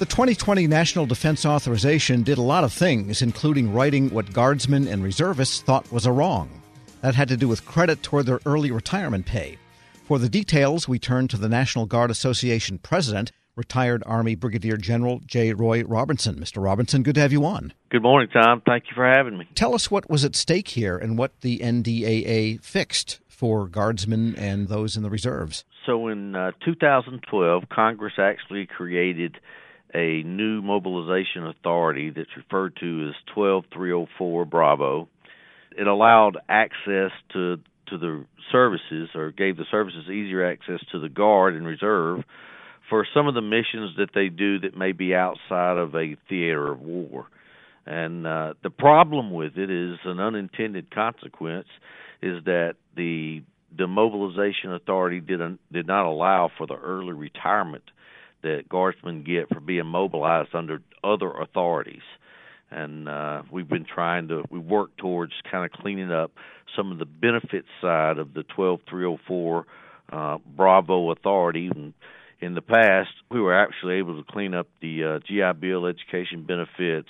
The 2020 National Defense Authorization did a lot of things, including righting what Guardsmen and reservists thought was a wrong. That had to do with credit toward their early retirement pay. For the details, we turn to the National Guard Association president, retired Army Brigadier General J. Roy Robinson. Mr. Robinson, good to have you on. Good morning, Tom. Thank you for having me. Tell us what was at stake here and what the NDAA fixed for Guardsmen and those in the reserves. So in uh, 2012, Congress actually created a new mobilization authority that's referred to as 12304 Bravo. It allowed access to to the services or gave the services easier access to the guard and reserve for some of the missions that they do that may be outside of a theater of war. And uh, the problem with it is an unintended consequence is that the the mobilization authority did did not allow for the early retirement that guardsmen get for being mobilized under other authorities. And uh, we've been trying to we work towards kind of cleaning up some of the benefit side of the 12304 uh, Bravo authority. And in the past, we were actually able to clean up the uh, GI Bill education benefits,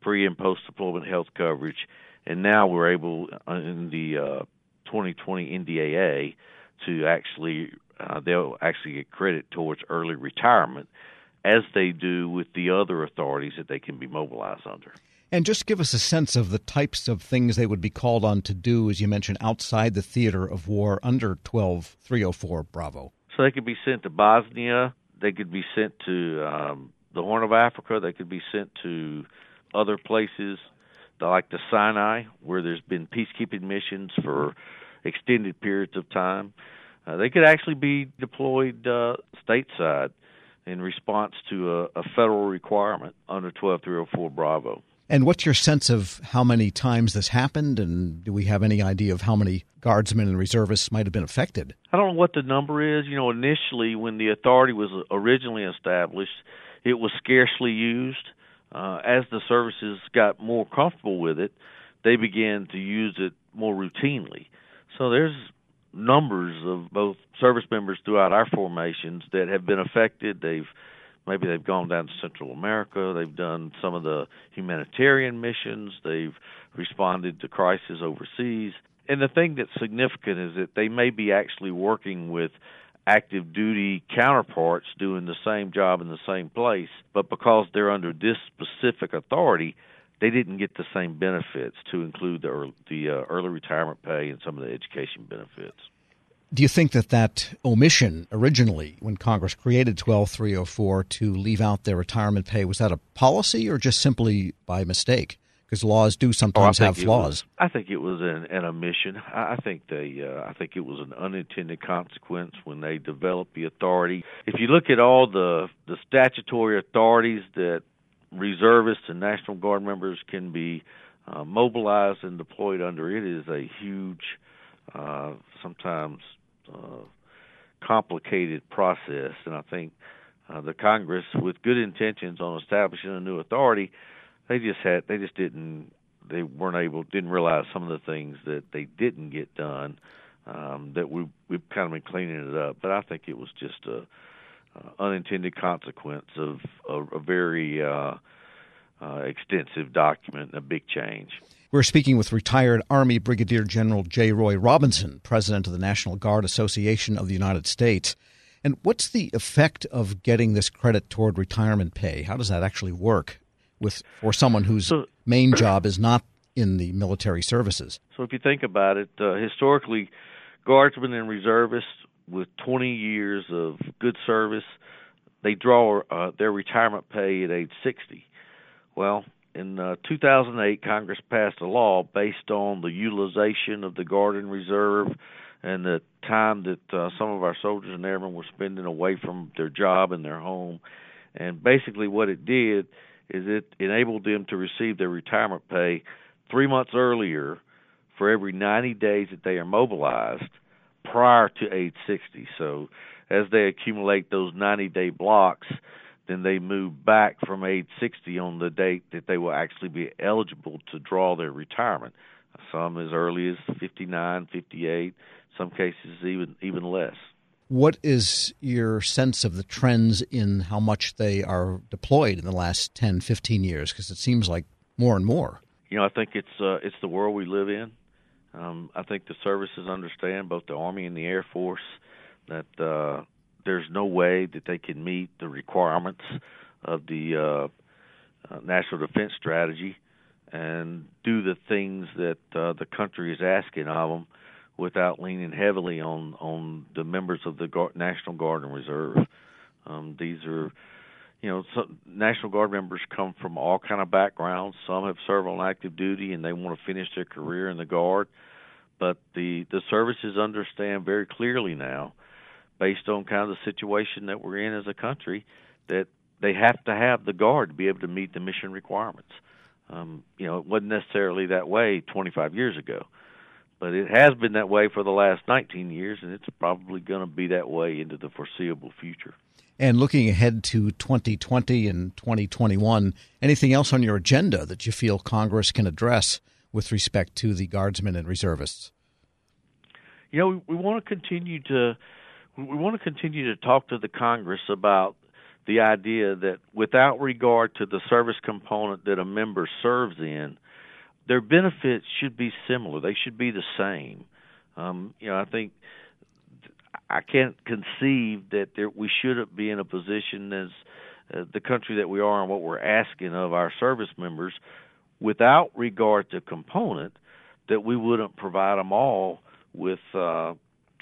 pre and post deployment health coverage, and now we're able uh, in the uh, 2020 NDAA to actually uh, they'll actually get credit towards early retirement as they do with the other authorities that they can be mobilized under. And just give us a sense of the types of things they would be called on to do, as you mentioned, outside the theater of war under 12304 Bravo. So they could be sent to Bosnia, they could be sent to um, the Horn of Africa, they could be sent to other places like the Sinai, where there's been peacekeeping missions for extended periods of time. Uh, they could actually be deployed uh, stateside in response to a, a federal requirement under 12304 Bravo. And what's your sense of how many times this happened, and do we have any idea of how many guardsmen and reservists might have been affected? I don't know what the number is. You know, initially when the authority was originally established, it was scarcely used. Uh, as the services got more comfortable with it, they began to use it more routinely. So there's numbers of both service members throughout our formations that have been affected. They've maybe they've gone down to Central America. They've done some of the humanitarian missions. They've responded to crises overseas. And the thing that's significant is that they may be actually working with active duty counterparts doing the same job in the same place, but because they're under this specific authority, they didn't get the same benefits to include the early, the uh, early retirement pay and some of the education benefits. Do you think that that omission originally, when Congress created 12304 to leave out their retirement pay, was that a policy or just simply by mistake? Because laws do sometimes oh, have flaws. Was, I think it was an, an omission. I think they, uh, I think it was an unintended consequence when they developed the authority. If you look at all the the statutory authorities that reservists and National Guard members can be uh, mobilized and deployed under. It is a huge, uh, sometimes uh, complicated process, and I think uh, the Congress, with good intentions on establishing a new authority, they just had they just didn't they weren't able didn't realize some of the things that they didn't get done. Um, that we we've kind of been cleaning it up, but I think it was just a uh, unintended consequence of a, a very uh, uh, extensive document and a big change. We're speaking with retired Army Brigadier General J. Roy Robinson, president of the National Guard Association of the United States. And what's the effect of getting this credit toward retirement pay? How does that actually work with for someone whose so, main job is not in the military services? So, if you think about it, uh, historically, guardsmen and reservists with 20 years of good service, they draw uh, their retirement pay at age 60. Well, in uh, 2008, Congress passed a law based on the utilization of the Guard and Reserve and the time that uh, some of our soldiers and airmen were spending away from their job and their home. And basically, what it did is it enabled them to receive their retirement pay three months earlier for every 90 days that they are mobilized prior to age 60. So as they accumulate those 90 day blocks, then they move back from age 60 on the date that they will actually be eligible to draw their retirement. Some as early as 59, 58, some cases even even less. What is your sense of the trends in how much they are deployed in the last 10, 15 years? Because it seems like more and more. You know, I think it's uh, it's the world we live in. Um, I think the services understand, both the Army and the Air Force, that uh, there's no way that they can meet the requirements of the uh, uh, National Defense Strategy and do the things that uh, the country is asking of them without leaning heavily on on the members of the National Guard and Reserve. Um, these are, you know, some National Guard members come from all kind of backgrounds. Some have served on active duty and they want to finish their career in the Guard, but the the services understand very clearly now, based on kind of the situation that we're in as a country, that they have to have the Guard to be able to meet the mission requirements. Um, you know, it wasn't necessarily that way 25 years ago but it has been that way for the last 19 years, and it's probably going to be that way into the foreseeable future. And looking ahead to 2020 and 2021, anything else on your agenda that you feel Congress can address with respect to the guardsmen and reservists? You know, we, we want to continue to we want to continue to talk to the Congress about the idea that without regard to the service component that a member serves in, their benefits should be similar. They should be the same. Um, you know, I think I can't conceive that there, we shouldn't be in a position as uh, the country that we are and what we're asking of our service members, without regard to component, that we wouldn't provide them all with uh,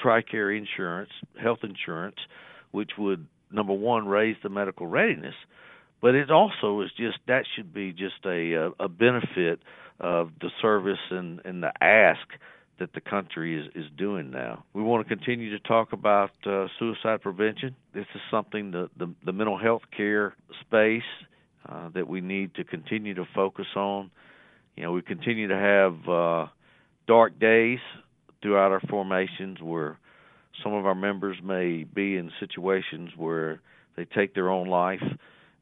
TRICARE insurance, health insurance, which would number one raise the medical readiness, but it also is just that should be just a a benefit of the service and, and the ask that the country is, is doing now. We want to continue to talk about uh, suicide prevention. This is something the, the, the mental health care space uh, that we need to continue to focus on. You know, we continue to have uh, dark days throughout our formations where some of our members may be in situations where they take their own life,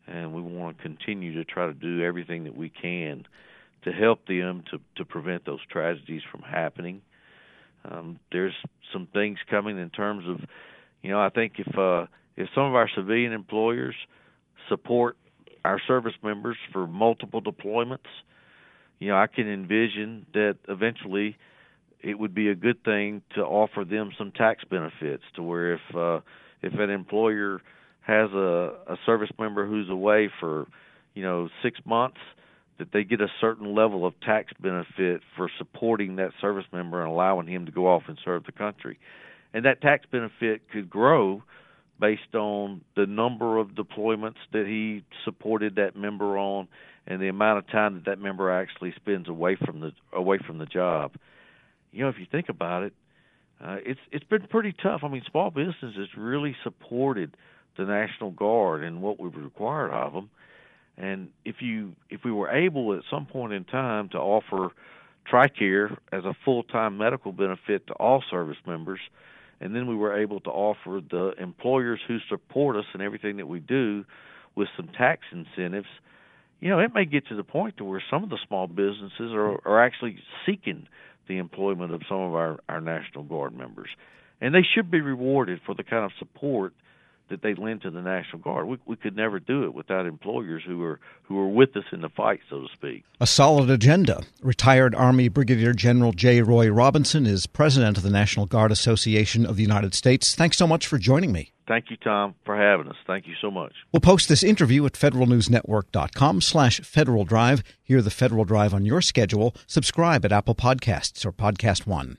and we want to continue to try to do everything that we can to help them to to prevent those tragedies from happening. Um, there's some things coming in terms of, you know, I think if uh, if some of our civilian employers support our service members for multiple deployments, you know, I can envision that eventually it would be a good thing to offer them some tax benefits to where if uh, if an employer has a, a service member who's away for you know six months that they get a certain level of tax benefit for supporting that service member and allowing him to go off and serve the country. And that tax benefit could grow based on the number of deployments that he supported that member on and the amount of time that that member actually spends away from the away from the job. You know, if you think about it, uh, it's it's been pretty tough. I mean, small businesses really supported the National Guard and what we've required of them and if you if we were able at some point in time to offer TRICARE as a full-time medical benefit to all service members, and then we were able to offer the employers who support us and everything that we do with some tax incentives, you know, it may get to the point to where some of the small businesses are, are actually seeking the employment of some of our, our National Guard members. And they should be rewarded for the kind of support – that they lend to the National Guard. We, we could never do it without employers who are who are with us in the fight, so to speak. A solid agenda. Retired Army Brigadier General J. Roy Robinson is president of the National Guard Association of the United States. Thanks so much for joining me. Thank you, Tom, for having us. Thank you so much. We'll post this interview at federalnewsnetwork.com slash Federal Drive. Hear the Federal Drive on your schedule. Subscribe at Apple Podcasts or Podcast One.